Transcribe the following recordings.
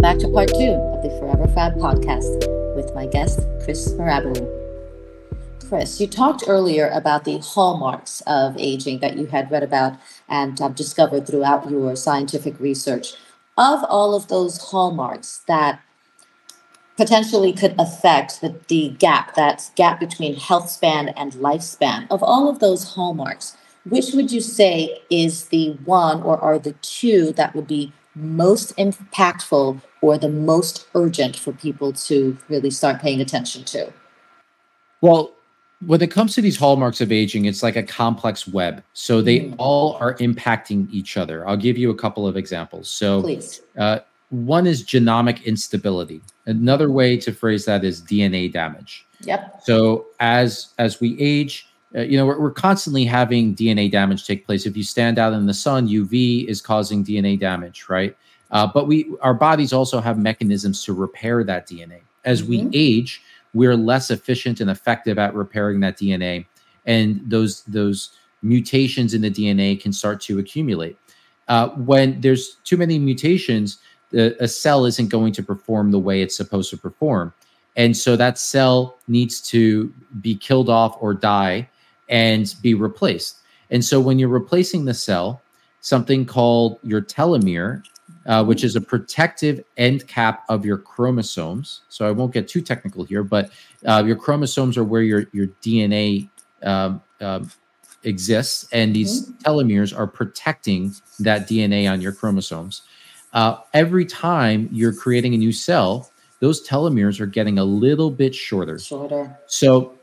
Welcome back to part two of the Forever Fab podcast with my guest, Chris Mirabile. Chris, you talked earlier about the hallmarks of aging that you had read about and have discovered throughout your scientific research. Of all of those hallmarks that potentially could affect the, the gap, that gap between health span and lifespan, of all of those hallmarks, which would you say is the one or are the two that would be most impactful or the most urgent for people to really start paying attention to? Well, when it comes to these hallmarks of aging, it's like a complex web. So they mm. all are impacting each other. I'll give you a couple of examples. So, uh, one is genomic instability. Another way to phrase that is DNA damage. Yep. So as as we age, uh, you know, we're, we're constantly having DNA damage take place. If you stand out in the sun, UV is causing DNA damage, right? Uh, but we, our bodies also have mechanisms to repair that DNA. As mm-hmm. we age, we're less efficient and effective at repairing that DNA, and those those mutations in the DNA can start to accumulate. Uh, when there's too many mutations, the, a cell isn't going to perform the way it's supposed to perform, and so that cell needs to be killed off or die and be replaced. And so when you're replacing the cell, something called your telomere, uh, which is a protective end cap of your chromosomes. So I won't get too technical here, but uh, your chromosomes are where your your DNA um, um, exists, and these mm-hmm. telomeres are protecting that DNA on your chromosomes. Uh, every time you're creating a new cell, those telomeres are getting a little bit shorter. Shorter. So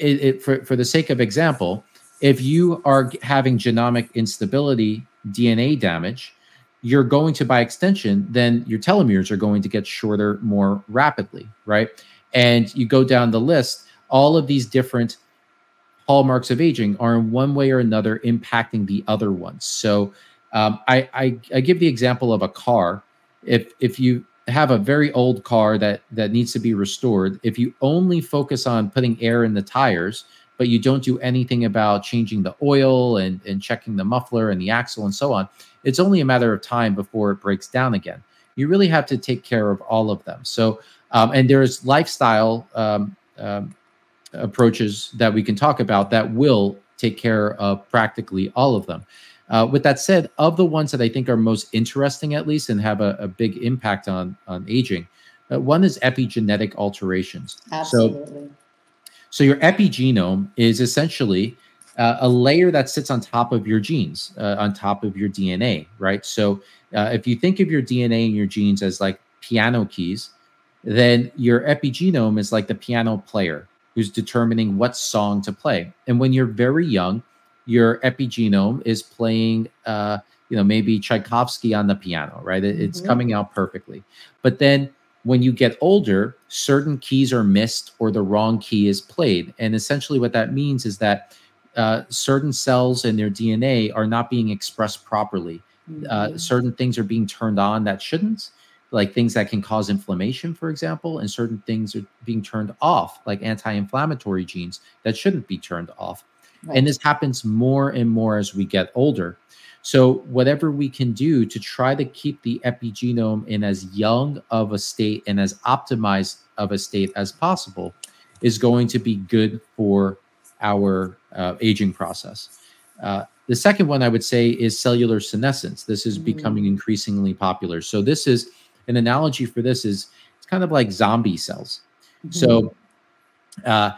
it, it, for, for the sake of example, if you are having genomic instability, DNA damage, you're going to, by extension, then your telomeres are going to get shorter more rapidly, right? And you go down the list, all of these different hallmarks of aging are in one way or another impacting the other ones. So um, I, I, I give the example of a car. If if you have a very old car that that needs to be restored. If you only focus on putting air in the tires but you don't do anything about changing the oil and, and checking the muffler and the axle and so on it's only a matter of time before it breaks down again. You really have to take care of all of them. So um, and there's lifestyle um, um, approaches that we can talk about that will take care of practically all of them uh, with that said, of the ones that I think are most interesting, at least, and have a, a big impact on on aging, uh, one is epigenetic alterations. Absolutely. So, so your epigenome is essentially uh, a layer that sits on top of your genes, uh, on top of your DNA, right? So uh, if you think of your DNA and your genes as like piano keys, then your epigenome is like the piano player who's determining what song to play. And when you're very young, your epigenome is playing uh, you know maybe tchaikovsky on the piano right? It, it's mm-hmm. coming out perfectly. But then when you get older certain keys are missed or the wrong key is played. And essentially what that means is that uh, certain cells in their dna are not being expressed properly. Uh, mm-hmm. uh, certain things are being turned on that shouldn't like things that can cause inflammation for example and certain things are being turned off like anti-inflammatory genes that shouldn't be turned off Right. And this happens more and more as we get older. So, whatever we can do to try to keep the epigenome in as young of a state and as optimized of a state as possible is going to be good for our uh, aging process. Uh, the second one I would say is cellular senescence. This is Mm. becoming increasingly popular. So this is an analogy for this is it's kind of like zombie cells. Mm-hmm. So uh,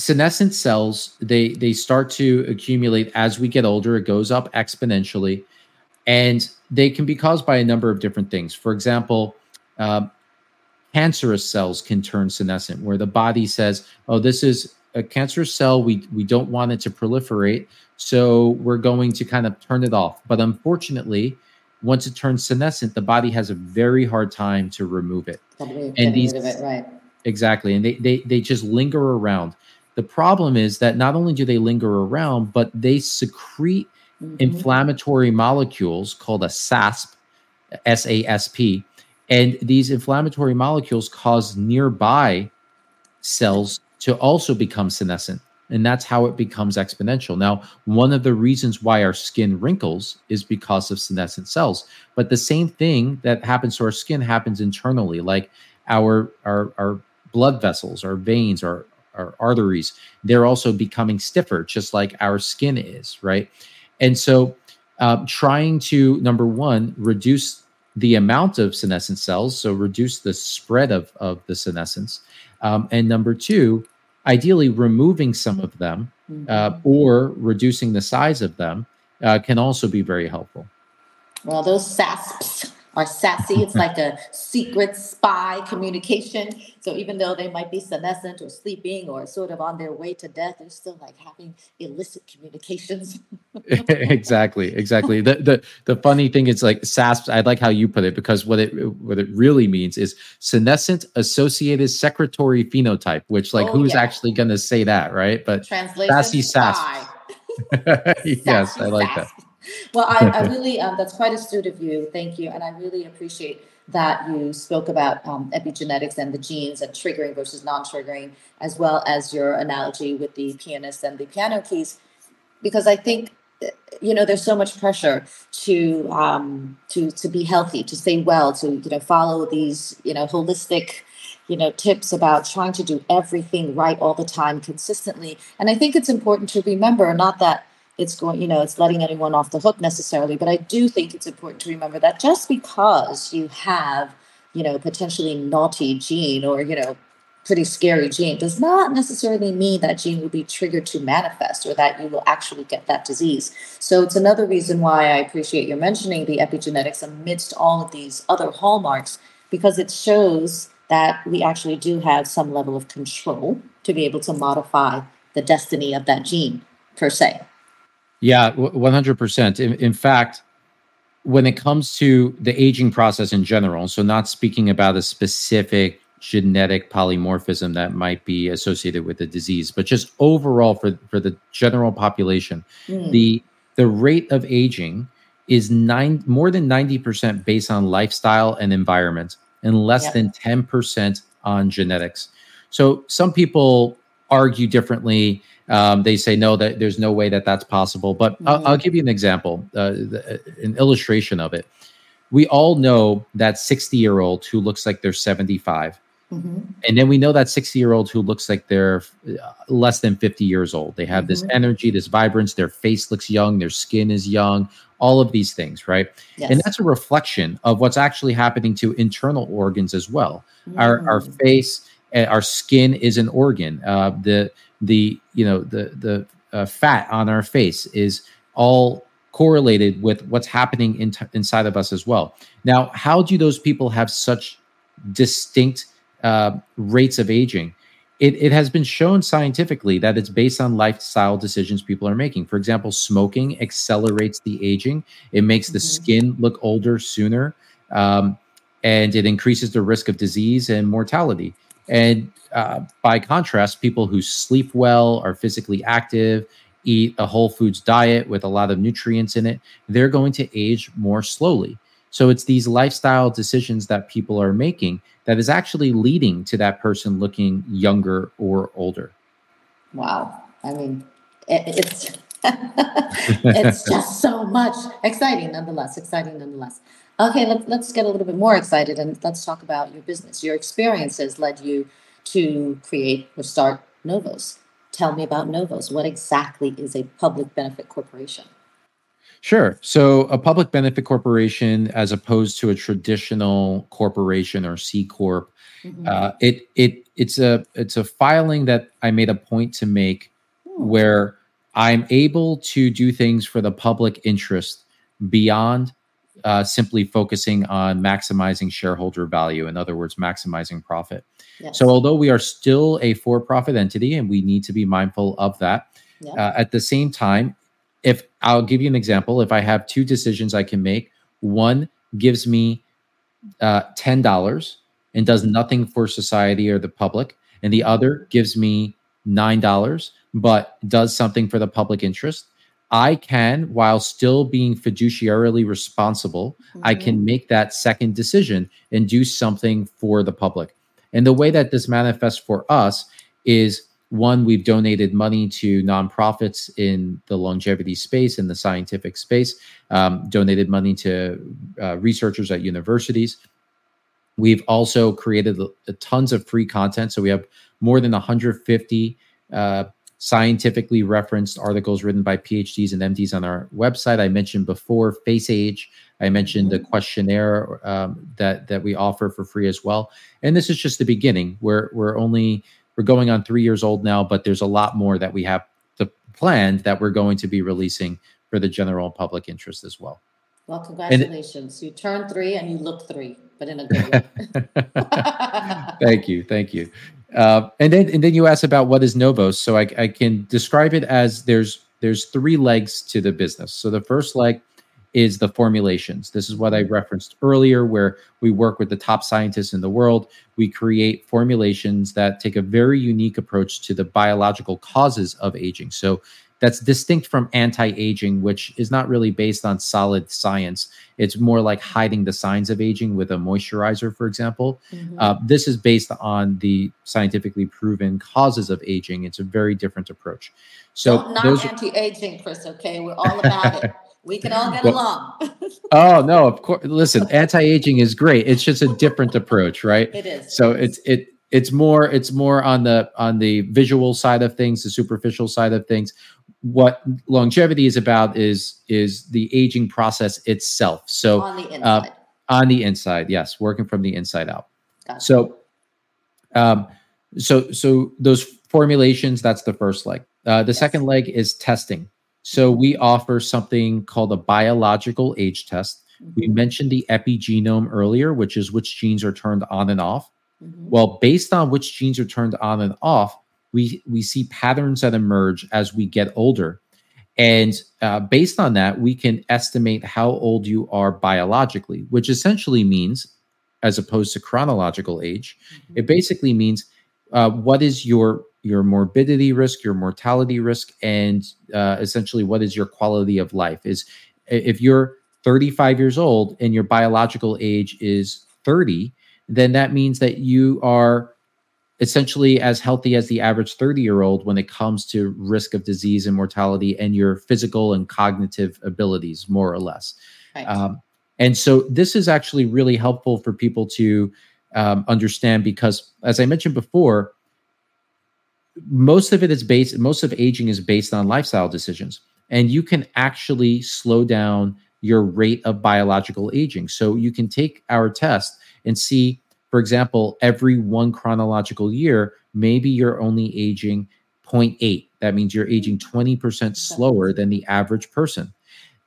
senescent cells they they start to accumulate as we get older. It goes up exponentially, and they can be caused by a number of different things. For example, um, cancerous cells can turn senescent, where the body says, "Oh, this is a cancerous cell. We we don't want it to proliferate, so we're going to kind of turn it off." But unfortunately, once it turns senescent, the body has a very hard time to remove it. And these- it, right? Exactly. And they, they they just linger around. The problem is that not only do they linger around, but they secrete Mhm. inflammatory molecules called a SASP, S A S P. And these inflammatory molecules cause nearby cells to also become senescent. And that's how it becomes exponential. Now, one of the reasons why our skin wrinkles is because of senescent cells. But the same thing that happens to our skin happens internally, like our our our blood vessels, our veins, our our arteries, they're also becoming stiffer, just like our skin is, right? And so, um, trying to number one reduce the amount of senescent cells, so reduce the spread of of the senescence, um, and number two, ideally removing some of them uh, Mhm. or reducing the size of them uh, can also be very helpful. Well, those SASPs are sassy. It's like a secret spy communication. So even though they might be senescent or sleeping or sort of on their way to death, they're still like having illicit communications. exactly, exactly. The, the the funny thing is like SASP. I like how you put it because what it what it really means is senescent associated secretory phenotype. Which like Oh, who's yeah. actually going to say that, right? But Translation Sassy sasp. yes, I like that. Well, I, I really, um, that's quite astute of you. Thank you. And I really appreciate that you spoke about um, epigenetics and the genes and triggering versus non triggering, as well as your analogy with the pianist and the piano keys, because I think. uh, You know, there's so much pressure to um, to to be healthy, to stay well, to you know follow these you know holistic you know tips about trying to do everything right all the time consistently and i think it's important to remember not that it's going you know it's letting anyone off the hook necessarily but i do think it's important to remember that just because you have you know potentially naughty gene or you know pretty scary gene does not necessarily mean that gene will be triggered to manifest or that you will actually get that disease so it's another reason why i appreciate your mentioning the epigenetics amidst all of these other hallmarks because it shows that we actually do have some level of control to be able to modify the destiny of that gene per se. Yeah, one hundred percent. In fact, when it comes to the aging process in general, so not speaking about a specific genetic polymorphism that might be associated with the disease, but just overall for for the general population, Mm. the the rate of aging is nine more than ninety percent based on lifestyle and environment, and less Yep. than ten percent on genetics. So some people argue differently. Um, they say no, that there's no way that that's possible. But I'll, Mhm. I'll give you an example, uh, the, an illustration of it. We all know that 60 year old who looks like they're 75. Mhm. And then we know that 60 year old who looks like they're uh, less than 50 years old. They have this Mhm. energy, this vibrance, their face looks young, their skin is young, all of these things, right? Yes. And that's a reflection of what's actually happening to internal organs as well our our Mm. face uh, our skin is an organ uh the the you know the the uh, fat on our face is all correlated with what's happening in inside of us as well now how do those people have such distinct uh, rates of aging it, it has been shown scientifically that it's based on lifestyle decisions people are making for example smoking accelerates the aging it makes the Mhm. skin look older sooner um, and it increases the risk of disease and mortality. And uh, by contrast, people who sleep well, are physically active, eat a whole foods diet with a lot of nutrients in it, they're going to age more slowly. So it's these lifestyle decisions that people are making that is actually leading to that person looking younger or older. Wow. I mean, it, it's it's just so much exciting nonetheless. Exciting nonetheless. Okay, let's let's get a little bit more excited and let's talk about your business. Your experiences led you to create or start Novos. Tell me about Novos. What exactly is a public benefit corporation? Sure. So a public benefit corporation, as opposed to a traditional corporation or C corp, Mhm. uh, it it it's a it's a filing that I made a point to make Hmm. where I'm able to do things for the public interest beyond uh, simply focusing on maximizing shareholder value. In other words, maximizing profit. Yes. So although we are still a for-profit entity and we need to be mindful of that, Yeah. uh, at the same time, if I'll give you an example, if I have two decisions I can make, one gives me uh, ten dollars and does nothing for society or the public, and the other gives me nine dollars but does something for the public interest. I can, while still being fiduciarily responsible, I Mhm. can make that second decision and do something for the public. And the way that this manifests for us is one, we've donated money to nonprofits in the longevity space, in the scientific space, um, donated money to uh, researchers at universities. We've also created tons of free content. So we have more than 150 uh, scientifically referenced articles written by PhDs and MDs on our website. I mentioned before Face Age. I mentioned the questionnaire um, that that we offer for free as well. And this is just the beginning. We're we're only we're going on three years old now, but there's a lot more that we have the planned that we're going to be releasing for the general public interest as well. Well, congratulations. you turned three and you look three, but in a good way. thank you, thank you. Uh, and then and then you asked about what is Novos. So I, I can describe it as there's there's three legs to the business. So the first leg is the formulations. This is what I referenced earlier, where we work with the top scientists in the world. We create formulations that take a very unique approach to the biological causes of aging. So that's distinct from anti-aging, which is not really based on solid science. It's more like hiding the signs of aging with a moisturizer, for example. Mhm. Uh, this is based on the scientifically proven causes of aging. It's a very different approach. So Don't those. anti-aging, Chris. Okay, we're all about it. We can all get Well- along. oh no, of course. Listen, anti-aging is great. It's just a different approach, right? it is. So it's it it's more it's more on the on the visual side of things, the superficial side of things. What longevity is about is is the aging process itself. So on the inside. on the inside, yes, working from the inside out. Gotcha. So, um, so so those formulations. That's the first leg. Uh, the Yes. second leg is testing. So we offer something called a biological age test. We Mhm, mentioned the epigenome earlier, which is which genes are turned on and off. mhm. Well, based on which genes are turned on and off, we we see patterns that emerge as we get older, and uh, based on that, we can estimate how old you are biologically, which essentially means, as opposed to chronological age, it basically means uh, what is your your morbidity risk, your mortality risk, and uh, essentially what is your quality of life. Is if you're 35 years old and your biological age is 30, then that means that you are essentially as healthy as the average 30 year old when it comes to risk of disease and mortality and your physical and cognitive abilities, more or less. Right. Um, and so this is actually really helpful for people to um, understand because, as I mentioned before, most of it is based, most of aging is based on lifestyle decisions. And you can actually slow down your rate of biological aging. So you can take our test and see, for example, every one chronological year, maybe you're only aging 0.8. That means you're aging 20% slower than the average person.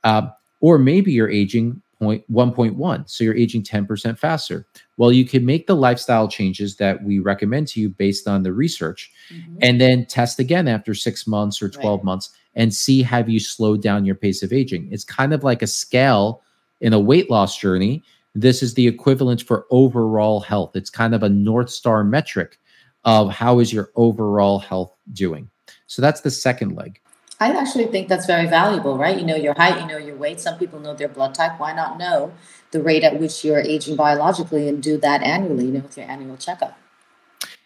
Um, or maybe you're aging point 1.1 so you're aging 10% faster well you can make the lifestyle changes that we recommend to you based on the research Mhm. and then test again after six months or 12 Right. months and see have you slowed down your pace of aging it's kind of like a scale in a weight loss journey this is the equivalent for overall health it's kind of a north star metric of how is your overall health doing so that's the second leg I actually think that's very valuable, right? You know your height, you know your weight. Some people know their blood type. Why not know the rate at which you're aging biologically and do that annually, you know, with your annual checkup?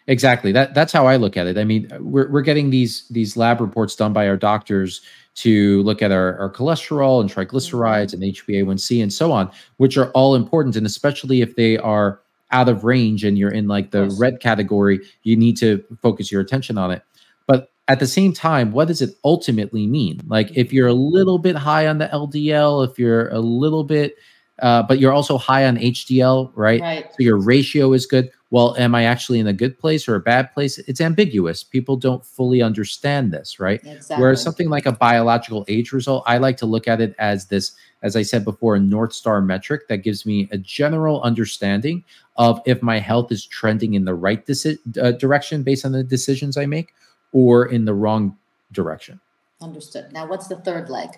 Exactly. That that's how I look at it. I mean, we're we're getting these these lab reports done by our doctors to look at our, our cholesterol and triglycerides and HbA1c and so on, which are all important. And especially if they are out of range and you're in like the course. red category, you need to focus your attention on it. But at the same time, what does it ultimately mean? Like if you're a little bit high on the LDL, if you're a little bit, uh, but you're also high on HDL, right? Right. So your ratio is good. Well, am I actually in a good place or a bad place? It's ambiguous. People don't fully understand this, right? Exactly. Whereas something like a biological age result, I like to look at it as this, as I said before, a North Star metric that gives me a general understanding of if my health is trending in the right deci- uh, direction based on the decisions I make or in the wrong direction. Understood. Now, what's the third leg?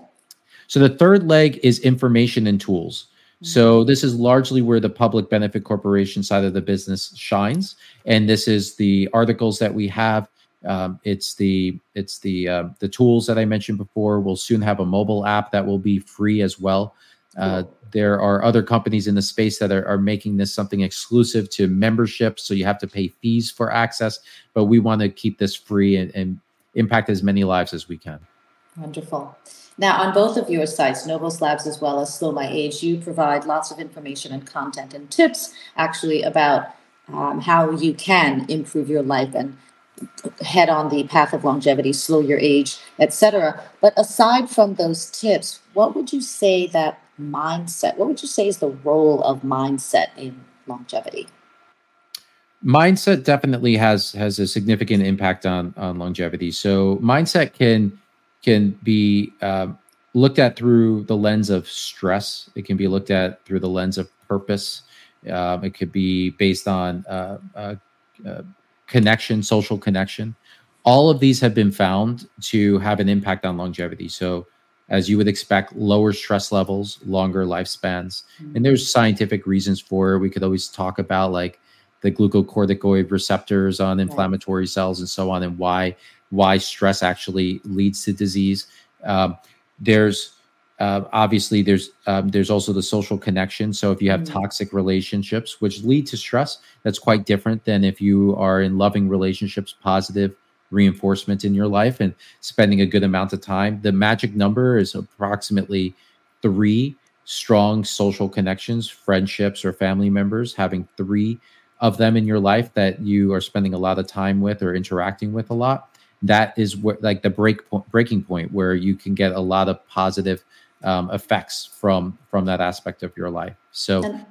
So the third leg is information and tools. So this is largely where the public benefit corporation side of the business shines, and this is the articles that we have. Um, it's the it's the uh, the tools that I mentioned before. We'll soon have a mobile app that will be free as well. Uh, there are other companies in the space that are, are making this something exclusive to membership, so you have to pay fees for access. But we want to keep this free and, and impact as many lives as we can. Wonderful. Now, on both of your sites, Novos Labs as well as Slow My Age, you provide lots of information and content and tips actually about um, how you can improve your life and head on the path of longevity, slow your age, etc. But aside from those tips, what would you say that mindset, what would you say is the role of mindset in longevity? mindset definitely has has a significant impact on on longevity so mindset can can be um, looked at through the lens of stress. It can be looked at through the lens of purpose. Um, it could be based on uh, uh, uh, connection social connection. All of these have been found to have an impact on longevity. So as you would expect lower stress levels longer lifespans. And there's scientific reasons for it. We could always talk about like the glucocorticoid receptors on inflammatory cells and so on, and why why stress actually leads to disease. Um, there's uh, obviously there's um, there's also the social connection. So if you have Mm. toxic relationships, which lead to stress, that's quite different than if you are in loving relationships, positive reinforcement in your life, and spending a good amount of time. The magic number is approximately three strong social connections, friendships, or family members having three of them in your life that you are spending a lot of time with or interacting with a lot that is what like the break point breaking point where you can get a lot of positive um, effects from from that aspect of your life so And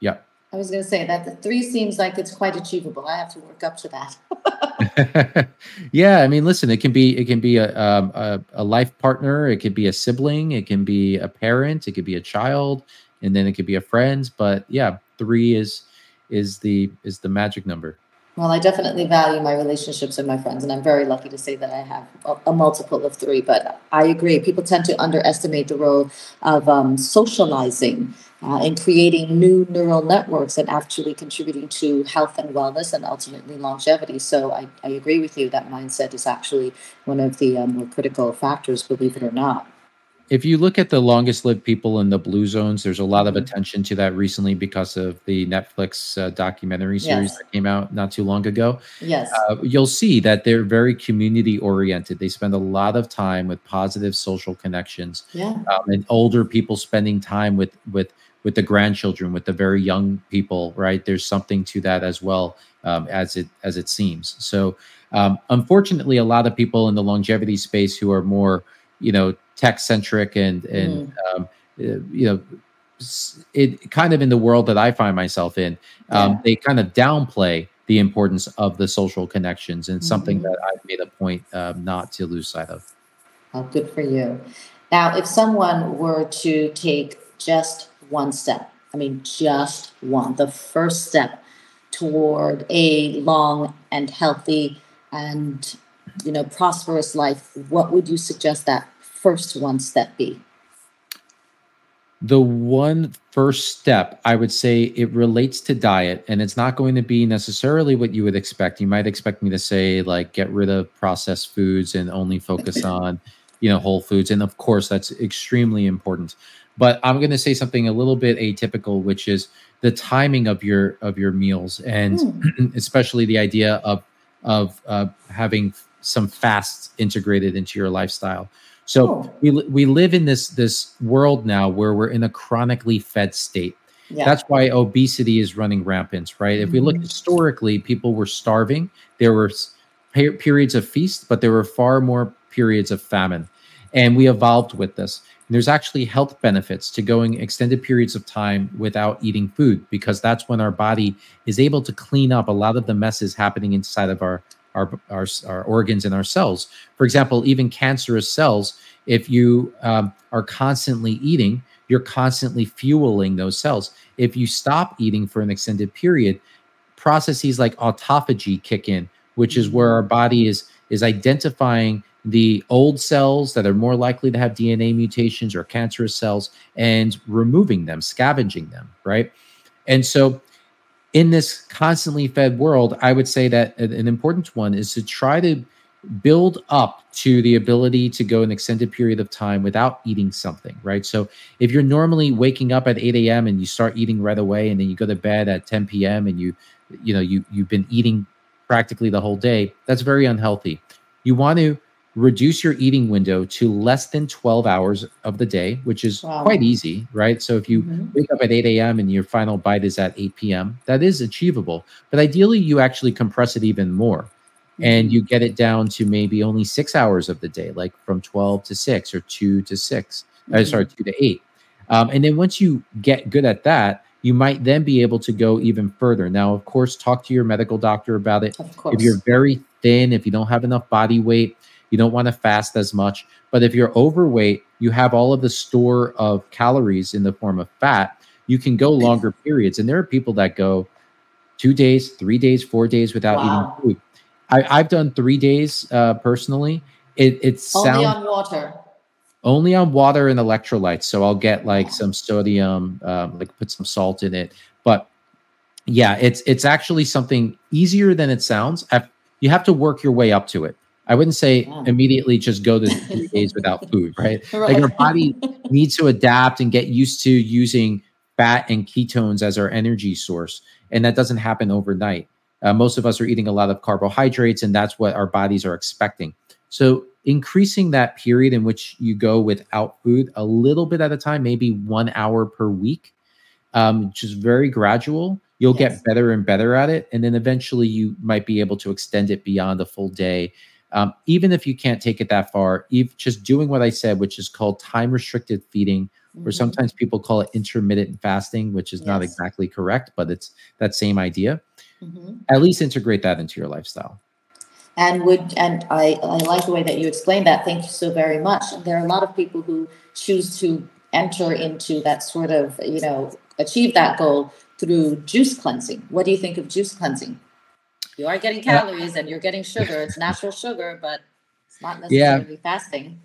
yeah I was going to say that the three seems like it's quite achievable. I have to work up to that. yeah i mean listen it can be it can be a, um, a a life partner it could be a sibling it can be a parent it could be a child and then it could be a friend but yeah three is is the is the magic number Well, I definitely value my relationships and my friends, and I'm very lucky to say that I have a, multiple of three. But I agree, people tend to underestimate the role of um, socializing uh, and creating new neural networks and actually contributing to health and wellness and ultimately longevity. So I, I agree with you that mindset is actually one of the um, more critical factors, believe it or not. If you look at the longest lived people in the blue zones, there's a lot of Mhm. attention to that recently because of the Netflix uh, documentary series Yes. that came out not too long ago. Yes. Uh, you'll see that they're very community oriented. They spend a lot of time with positive social connections, yeah. um, and older people spending time with with with the grandchildren, with the very young people. Right? There's something to that as well um, as it as it seems. So, um, unfortunately, a lot of people in the longevity space who are more you know tech centric and and um, uh, you know it kind of in the world that I find myself in, um, Yeah. they kind of downplay the importance of the social connections and something Mhm. that I've made a point um, not to lose sight of. Well, good for you. Now, if someone were to take just one step, I mean, just one, the first step toward a long and healthy and you know prosperous life, what would you suggest that first one step be? The one first step, I would say it relates to diet, and it's not going to be necessarily what you would expect. You might expect me to say, like, get rid of processed foods and only focus on, you know, whole foods. And of course, that's extremely important. But I'm going to say something a little bit atypical, which is the timing of your of your meals, and Hmm. especially the idea of of uh, having some fasts integrated into your lifestyle. So Oh. we we live in this this world now where we're in a chronically fed state. Yeah. That's why obesity is running rampant, right? If we look Mhm. historically, people were starving. There were per- periods of feast, but there were far more periods of famine. And we evolved with this. And there's actually health benefits to going extended periods of time without eating food because that's when our body is able to clean up a lot of the messes happening inside of our our, our, our organs and our cells. For example, even cancerous cells, if you um, are constantly eating, you're constantly fueling those cells. If you stop eating for an extended period, processes like autophagy kick in, which is where our body is is identifying the old cells that are more likely to have DNA mutations or cancerous cells and removing them, scavenging them, right? And so in this constantly fed world, I would say that an important one is to try to build up to the ability to go an extended period of time without eating something, right? So if you're normally waking up at 8 a.m. and you start eating right away, and then you go to bed at 10 p.m. and you, you know, you you've been eating practically the whole day, that's very unhealthy. You want to reduce your eating window to less than 12 hours of the day, which is wow. quite easy, right? So if you mm-hmm. wake up at 8 a.m. and your final bite is at 8 p.m., that is achievable. But ideally, you actually compress it even more mm-hmm. and you get it down to maybe only six hours of the day, like from 12 to 6 or 2 to 6, mm-hmm. uh, sorry, 2 to 8. Um, and then once you get good at that, you might then be able to go even further. Now, of course, talk to your medical doctor about it. If you're very thin, if you don't have enough body weight, you don't want to fast as much. But if you're overweight, you have all of the store of calories in the form of fat. You can go longer periods. And there are people that go two days, three days, four days without wow. eating food. I, have done three days uh, personally. It, it's only on water. Only on water and electrolytes. So I'll get like some sodium, um, like put some salt in it. But yeah, it's it's actually something easier than it sounds. You have to work your way up to it. I wouldn't say yeah. immediately just go to three days without food, right? right? Like our body needs to adapt and get used to using fat and ketones as our energy source. And that doesn't happen overnight. Uh, most of us are eating a lot of carbohydrates, and that's what our bodies are expecting. So, increasing that period in which you go without food a little bit at a time, maybe one hour per week, um, just very gradual, you'll yes. get better and better at it. And then eventually you might be able to extend it beyond a full day um, even if you can't take it that far, if just doing what I said, which is called time restricted feeding, mm-hmm. or sometimes people call it intermittent fasting, which is yes. not exactly correct, but it's that same idea. Mm-hmm. At least integrate that into your lifestyle. And would and I, I like the way that you explained that. Thank you so very much. There are a lot of people who choose to enter into that sort of, you know, achieve that goal through juice cleansing. What do you think of juice cleansing? You are getting calories and you're getting sugar. It's natural sugar, but it's not necessarily yeah. fasting.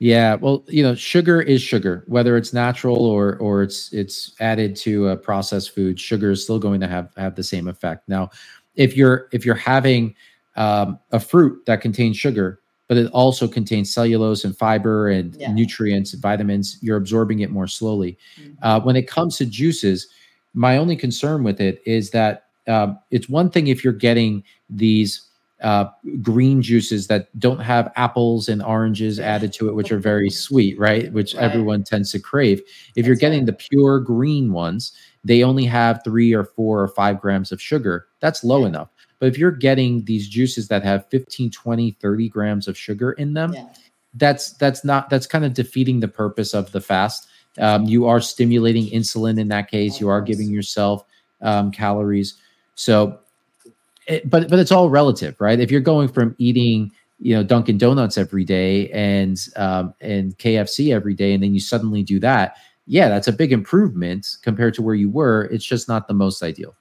Yeah, well, you know, sugar is sugar, whether it's natural or or it's it's added to a processed food. Sugar is still going to have have the same effect. Now, if you're if you're having um, a fruit that contains sugar, but it also contains cellulose and fiber and yeah. nutrients and vitamins, you're absorbing it more slowly. Mm-hmm. Uh, when it comes to juices, my only concern with it is that um, it's one thing if you're getting these uh, green juices that don't have apples and oranges added to it, which are very sweet, right? Which right. everyone tends to crave. If That's you're getting right. the pure green ones, they only have three or four or five grams of sugar. That's low yeah. enough. But if you're getting these juices that have 15, 20, 30 grams of sugar in them, yeah. that's that's not that's kind of defeating the purpose of the fast. Um, you are stimulating insulin in that case. You are giving yourself um, calories. So, it, but but it's all relative, right? If you're going from eating you know Dunkin' Donuts every day and um, and KFC every day, and then you suddenly do that, yeah, that's a big improvement compared to where you were. It's just not the most ideal.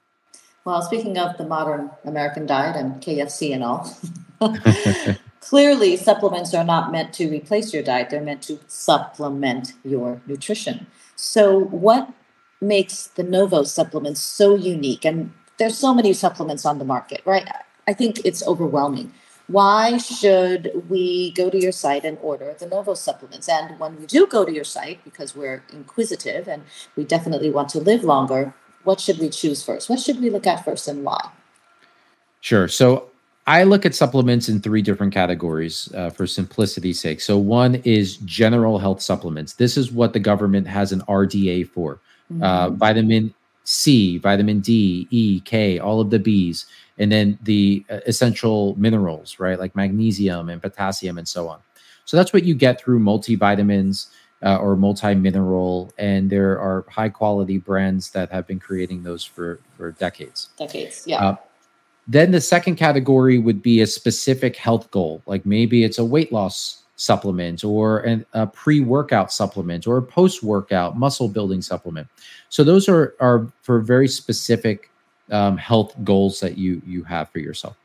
Well, speaking of the modern American diet and KFC and all, clearly supplements are not meant to replace your diet; they're meant to supplement your nutrition. So, what makes the Novo supplements so unique? And there's so many supplements on the market, right? I think it's overwhelming. Why should we go to your site and order the Novo supplements? And when we do go to your site, because we're inquisitive and we definitely want to live longer, what should we choose first? What should we look at first and why? Sure. So I look at supplements in three different categories uh, for simplicity's sake. So one is general health supplements. This is what the government has an RDA for. Uh, mm-hmm. Uh, vitamin C, vitamin D, E, K, all of the Bs, and then the uh, essential minerals, right, like magnesium and potassium and so on. So that's what you get through multivitamins uh, or multi-mineral, and there are high-quality brands that have been creating those for for decades. Decades, yeah. Uh, then the second category would be a specific health goal, like maybe it's a weight loss supplement or an, a pre-workout supplement or a post-workout muscle building supplement. So those are are for very specific um, health goals that you you have for yourself.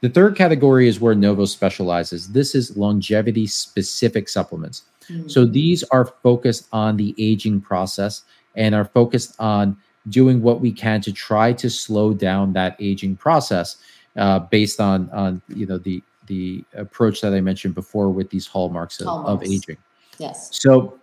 The third category is where Novo specializes. This is longevity specific supplements. Mm-hmm. So these are focused on the aging process and are focused on doing what we can to try to slow down that aging process uh, based on on you know the the approach that I mentioned before with these hallmarks of, hallmarks. of aging. Yes. So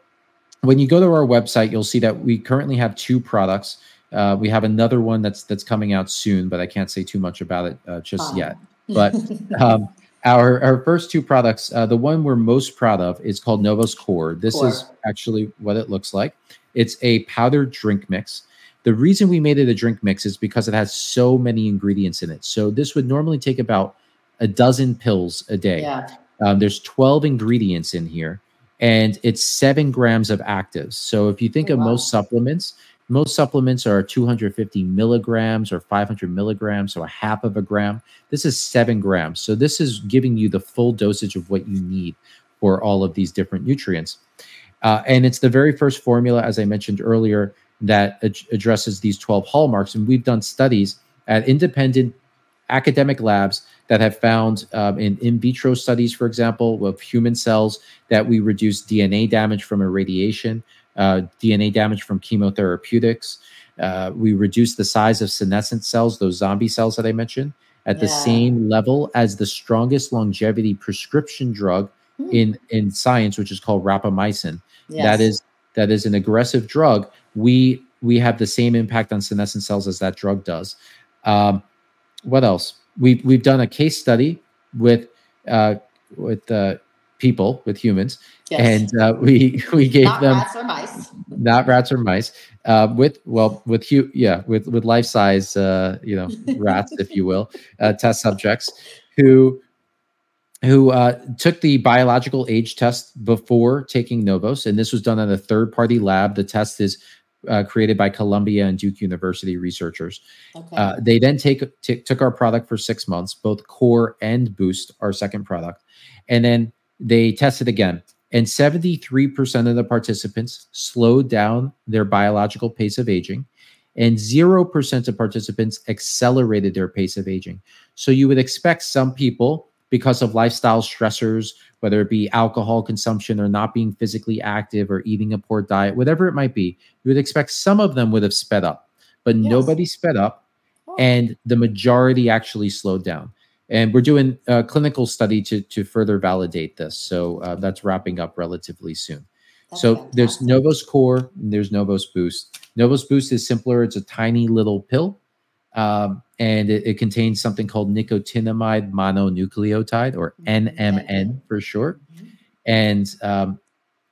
when you go to our website, you'll see that we currently have two products. Uh, we have another one that's that's coming out soon, but I can't say too much about it uh, just yet. But um, our our first two products, uh, the one we're most proud of, is called Novos Core. This Core. is actually what it looks like. It's a powdered drink mix. The reason we made it a drink mix is because it has so many ingredients in it. So this would normally take about a dozen pills a day. Yeah. Um, there's 12 ingredients in here, and it's seven grams of actives. So if you think oh, of wow. most supplements, most supplements are 250 milligrams or 500 milligrams, so a half of a gram. This is seven grams. So this is giving you the full dosage of what you need for all of these different nutrients. Uh, and it's the very first formula, as I mentioned earlier, that ad- addresses these 12 hallmarks. And we've done studies at independent academic labs that have found um, in in vitro studies, for example, of human cells, that we reduce DNA damage from irradiation, uh, DNA damage from chemotherapeutics. Uh, we reduce the size of senescent cells, those zombie cells that I mentioned, at yeah. the same level as the strongest longevity prescription drug mm. in in science, which is called rapamycin. Yes. That is that is an aggressive drug. We we have the same impact on senescent cells as that drug does. Um, what else? We've we've done a case study with uh, with uh, people with humans, yes. and uh, we we gave not them rats or mice, not rats or mice, uh, with well with hu- yeah with with life size uh, you know rats if you will uh, test subjects who who uh, took the biological age test before taking Novos, and this was done at a third party lab. The test is uh, created by Columbia and Duke University researchers. Okay. Uh, they then take t- took our product for six months, both Core and Boost, our second product, and then they tested again, and 73% of the participants slowed down their biological pace of aging, and 0% of participants accelerated their pace of aging. So you would expect some people, because of lifestyle stressors, whether it be alcohol consumption or not being physically active or eating a poor diet, whatever it might be, you would expect some of them would have sped up, but yes. nobody sped up. Oh. And the majority actually slowed down and we're doing a clinical study to to further validate this. So uh, that's wrapping up relatively soon. That's so fantastic. there's Novos Core, there's Novos Boost. Novos Boost is simpler; it's a tiny little pill, um, and it, it, contains something called nicotinamide mononucleotide, or NMN for short, mm-hmm. and um,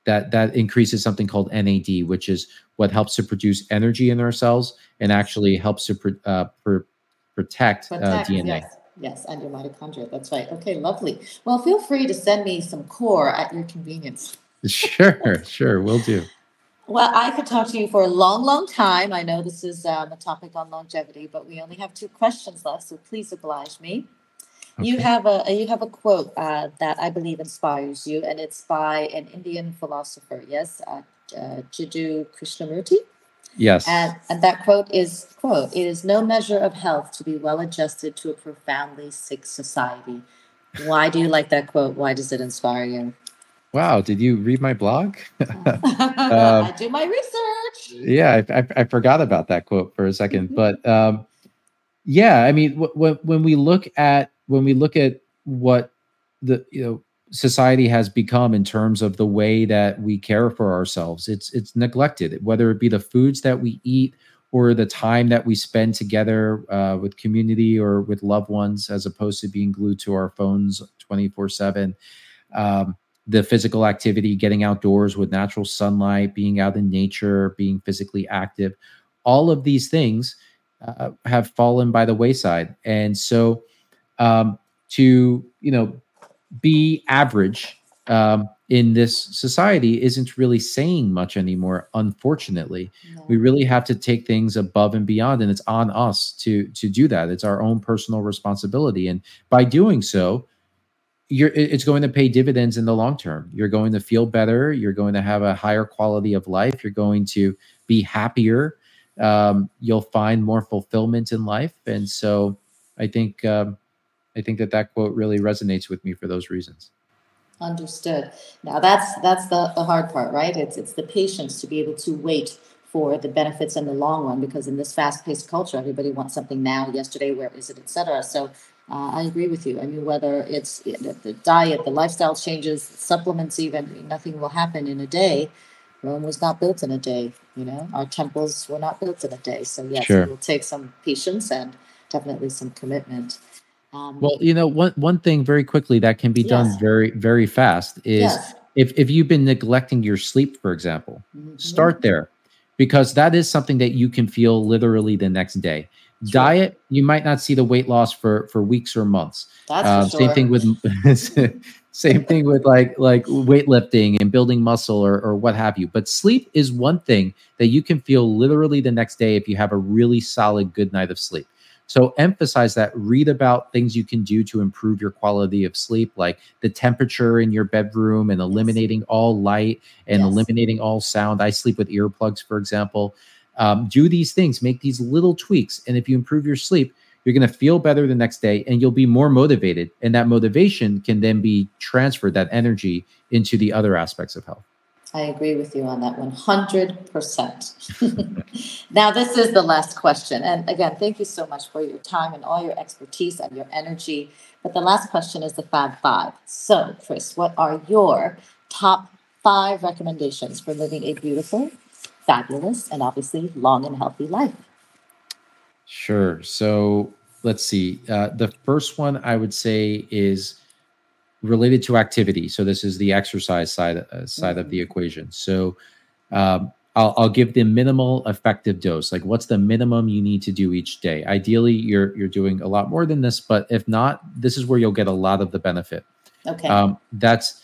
that that increases something called NAD, which is what helps to produce energy in our cells and actually helps to pr- uh, pr- protect, protect uh, DNA. Yes. Yes, and your mitochondria. That's right. Okay, lovely. Well, feel free to send me some core at your convenience. Sure, sure, we'll do. Well, I could talk to you for a long, long time. I know this is um, a topic on longevity, but we only have two questions left, so please oblige me. Okay. You have a you have a quote uh, that I believe inspires you, and it's by an Indian philosopher. Yes, uh, uh, Jiddu Krishnamurti. Yes. And, and that quote is quote, it is no measure of health to be well adjusted to a profoundly sick society. Why do you like that quote? Why does it inspire you? Wow, did you read my blog? um, I do my research. Yeah, I, I, I, forgot about that quote for a 2nd mm-hmm. but um, yeah, I mean, w- w- when we look at when we look at what the you know society has become in terms of the way that we care for ourselves. It's it's neglected, whether it be the foods that we eat or the time that we spend together uh, with community or with loved ones, as opposed to being glued to our phones twenty four seven. Um, the physical activity, getting outdoors with natural sunlight, being out in nature, being physically active. all of these things uh, have fallen by the wayside. And so um, to, you know, be average um, in this society isn't really saying much anymore unfortunately no. we really have to take things above and beyond and it's on us to to do that it's our own personal responsibility and by doing so you're it's going to pay dividends in the long term you're going to feel better you're going to have a higher quality of life you're going to be happier um, you'll find more fulfillment in life and so i think um, i think that that quote really resonates with me for those reasons Understood. Now that's that's the, the hard part, right? It's it's the patience to be able to wait for the benefits in the long run because in this fast-paced culture, everybody wants something now, yesterday, where is it, etc. So uh, I agree with you. I mean, whether it's the, the diet, the lifestyle changes, supplements, even nothing will happen in a day. Rome was not built in a day. You know, our temples were not built in a day. So yes, sure. it will take some patience and definitely some commitment. Um, well, you know, one one thing very quickly that can be done very very fast is yes. if if you've been neglecting your sleep, for example, mm-hmm. start there because that is something that you can feel literally the next day. Sure. Diet, you might not see the weight loss for for weeks or months. That's uh, sure. Same thing with same thing with like like weightlifting and building muscle or or what have you. But sleep is one thing that you can feel literally the next day if you have a really solid good night of sleep. So emphasize that. Read about things you can do to improve your quality of sleep, like the temperature in your bedroom and eliminating all light and yes. eliminating all sound. I sleep with earplugs, for example. Um, do these things, make these little tweaks. And if you improve your sleep, you're going to feel better the next day and you'll be more motivated. And that motivation can then be transferred, that energy, into the other aspects of health. I agree with you on that 100%. now, this is the last question. And again, thank you so much for your time and all your expertise and your energy. But the last question is the Fab Five. So, Chris, what are your top five recommendations for living a beautiful, fabulous, and obviously long and healthy life? Sure. So, let's see. Uh, the first one I would say is related to activity. So this is the exercise side uh, side mm-hmm. of the mm-hmm. equation. So um, I'll, I'll give the minimal effective dose. Like what's the minimum you need to do each day? Ideally, you're you're doing a lot more than this, but if not, this is where you'll get a lot of the benefit. Okay. Um, that's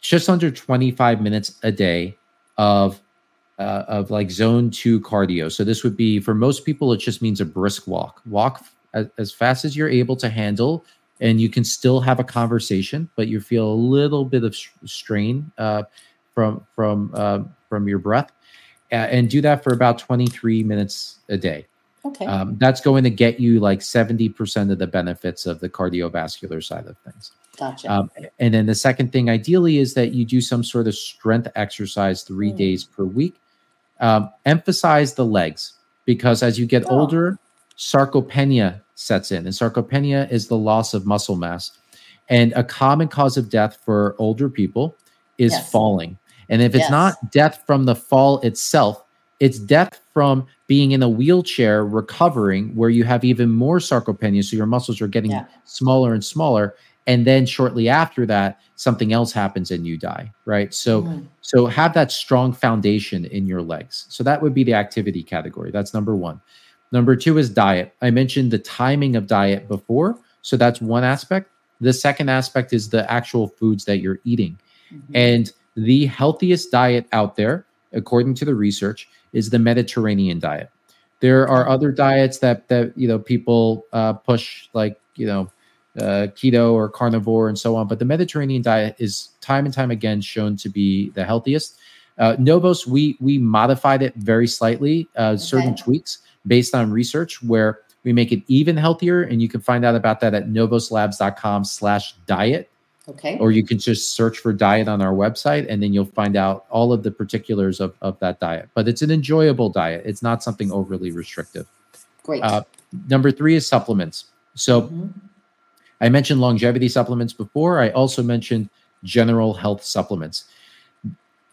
just under 25 minutes a day of uh, of like zone two cardio. So this would be for most people, it just means a brisk walk. Walk as, as fast as you're able to handle and you can still have a conversation, but you feel a little bit of strain uh, from from uh, from your breath, uh, and do that for about 23 minutes a day. Okay, um, that's going to get you like 70 percent of the benefits of the cardiovascular side of things. Gotcha. Um, and then the second thing, ideally, is that you do some sort of strength exercise three mm. days per week. Um, emphasize the legs because as you get oh. older, sarcopenia sets in. And sarcopenia is the loss of muscle mass. And a common cause of death for older people is yes. falling. And if it's yes. not death from the fall itself, it's death from being in a wheelchair recovering where you have even more sarcopenia. So your muscles are getting yeah. smaller and smaller. And then shortly after that, something else happens and you die. Right. So mm. so have that strong foundation in your legs. So that would be the activity category. That's number one. Number two is diet. I mentioned the timing of diet before. So that's one aspect. The second aspect is the actual foods that you're eating. Mm-hmm. And the healthiest diet out there, according to the research, is the Mediterranean diet. There are other diets that that you know people uh, push, like you know uh, keto or carnivore and so on. But the Mediterranean diet is time and time again shown to be the healthiest. Uh, Novos, we we modified it very slightly, uh, okay. certain tweaks based on research where we make it even healthier. And you can find out about that at novoslabs.com slash diet. Okay. Or you can just search for diet on our website and then you'll find out all of the particulars of, of that diet. But it's an enjoyable diet. It's not something overly restrictive. Great. Uh, number three is supplements. So mm-hmm. I mentioned longevity supplements before. I also mentioned general health supplements.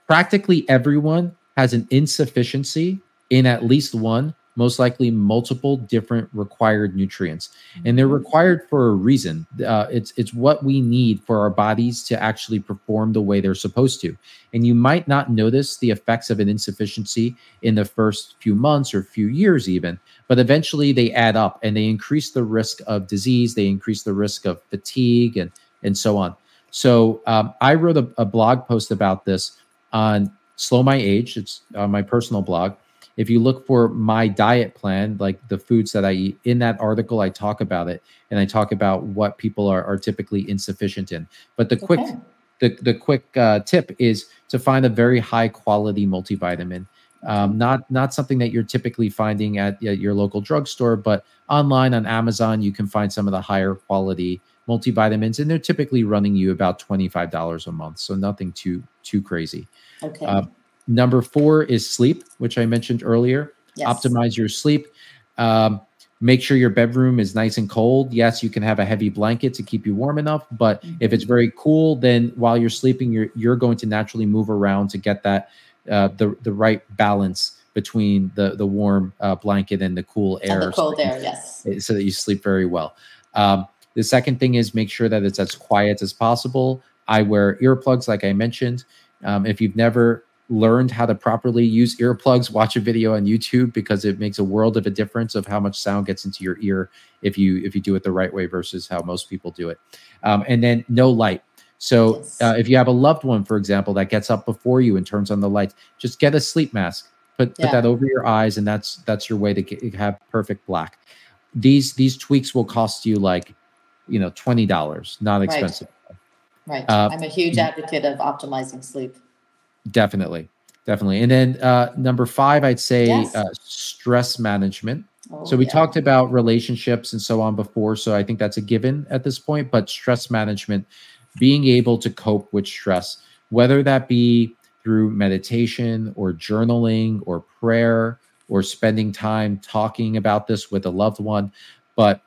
Practically everyone has an insufficiency in at least one most likely multiple different required nutrients, and they're required for a reason. Uh, it's it's what we need for our bodies to actually perform the way they're supposed to. And you might not notice the effects of an insufficiency in the first few months or few years, even, but eventually they add up and they increase the risk of disease. They increase the risk of fatigue and and so on. So um, I wrote a, a blog post about this on Slow My Age. It's on my personal blog if you look for my diet plan, like the foods that I eat, in that article, I talk about it and I talk about what people are, are typically insufficient in. But the quick, the, the quick uh, tip is to find a very high quality multivitamin. Um, not not something that you're typically finding at, at your local drugstore, but online on Amazon you can find some of the higher quality multivitamins, and they're typically running you about twenty five dollars a month, so nothing too too crazy. Okay. Uh, Number four is sleep, which I mentioned earlier. Yes. Optimize your sleep. Um, make sure your bedroom is nice and cold. Yes, you can have a heavy blanket to keep you warm enough, but mm-hmm. if it's very cool, then while you're sleeping, you're you're going to naturally move around to get that uh, the the right balance between the the warm uh, blanket and the cool air. And the cold so air, yes. So that you sleep very well. Um, the second thing is make sure that it's as quiet as possible. I wear earplugs, like I mentioned. Um, if you've never learned how to properly use earplugs, watch a video on YouTube because it makes a world of a difference of how much sound gets into your ear if you if you do it the right way versus how most people do it. Um, and then no light. So yes. uh, if you have a loved one, for example, that gets up before you and turns on the lights, just get a sleep mask. Put yeah. put that over your eyes, and that's that's your way to get, have perfect black. These these tweaks will cost you like, you know, twenty dollars, not expensive. Right. right. Uh, I'm a huge advocate of optimizing sleep. Definitely, definitely. And then uh, number five, I'd say yes. uh, stress management. Oh, so we yeah. talked about relationships and so on before. So I think that's a given at this point. But stress management, being able to cope with stress, whether that be through meditation or journaling or prayer or spending time talking about this with a loved one, but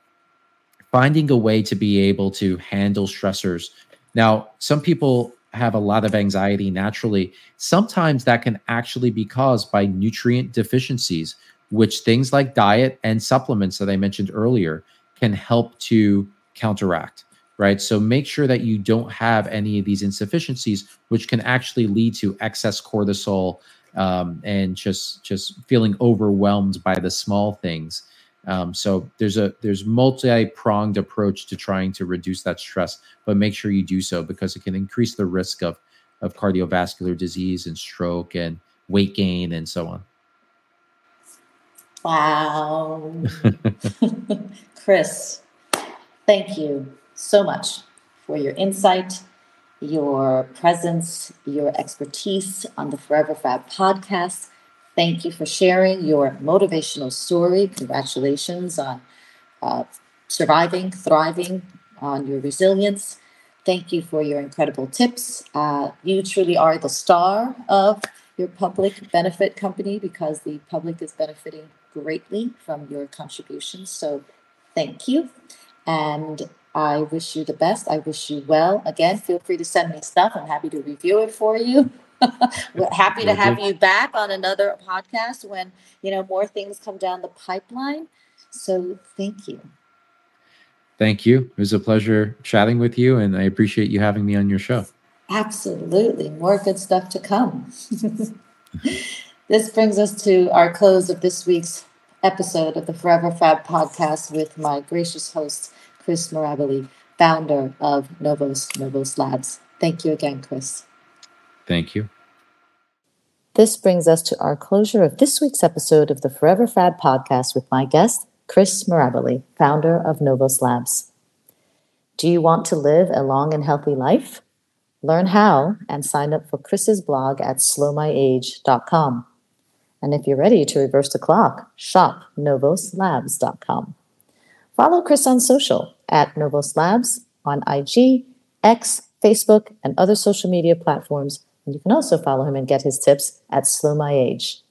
finding a way to be able to handle stressors. Now, some people have a lot of anxiety naturally, sometimes that can actually be caused by nutrient deficiencies, which things like diet and supplements that I mentioned earlier can help to counteract. Right. So make sure that you don't have any of these insufficiencies, which can actually lead to excess cortisol um, and just just feeling overwhelmed by the small things. Um, so there's a there's multi-pronged approach to trying to reduce that stress, but make sure you do so because it can increase the risk of of cardiovascular disease and stroke and weight gain and so on. Wow. Chris, thank you so much for your insight, your presence, your expertise on the Forever Fab podcast. Thank you for sharing your motivational story. Congratulations on uh, surviving, thriving, on your resilience. Thank you for your incredible tips. Uh, you truly are the star of your public benefit company because the public is benefiting greatly from your contributions. So, thank you. And I wish you the best. I wish you well. Again, feel free to send me stuff. I'm happy to review it for you. We're happy to have you back on another podcast when you know more things come down the pipeline. So thank you. Thank you. It was a pleasure chatting with you, and I appreciate you having me on your show. Absolutely. More good stuff to come. this brings us to our close of this week's episode of the Forever Fab podcast with my gracious host, Chris Mirabile, founder of Novos Novos Labs. Thank you again, Chris. Thank you. This brings us to our closure of this week's episode of the Forever Fab podcast with my guest, Chris Mirabile, founder of Novos Labs. Do you want to live a long and healthy life? Learn how and sign up for Chris's blog at slowmyage.com. And if you're ready to reverse the clock, shop novoslabs.com. Follow Chris on social at Novos Labs on IG, X, Facebook, and other social media platforms and you can also follow him and get his tips at Slow My Age.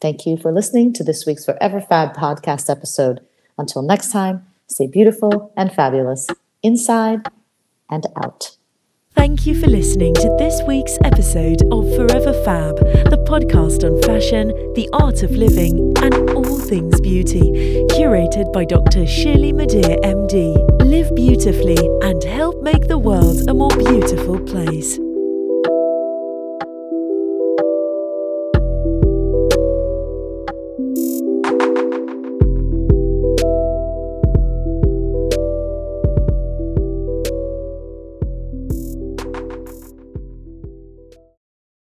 Thank you for listening to this week's Forever Fab podcast episode. Until next time, stay beautiful and fabulous inside and out. Thank you for listening to this week's episode of Forever Fab, the podcast on fashion, the art of living, and all things beauty, curated by Dr. Shirley Madhère, MD. Live beautifully and help make the world a more beautiful place.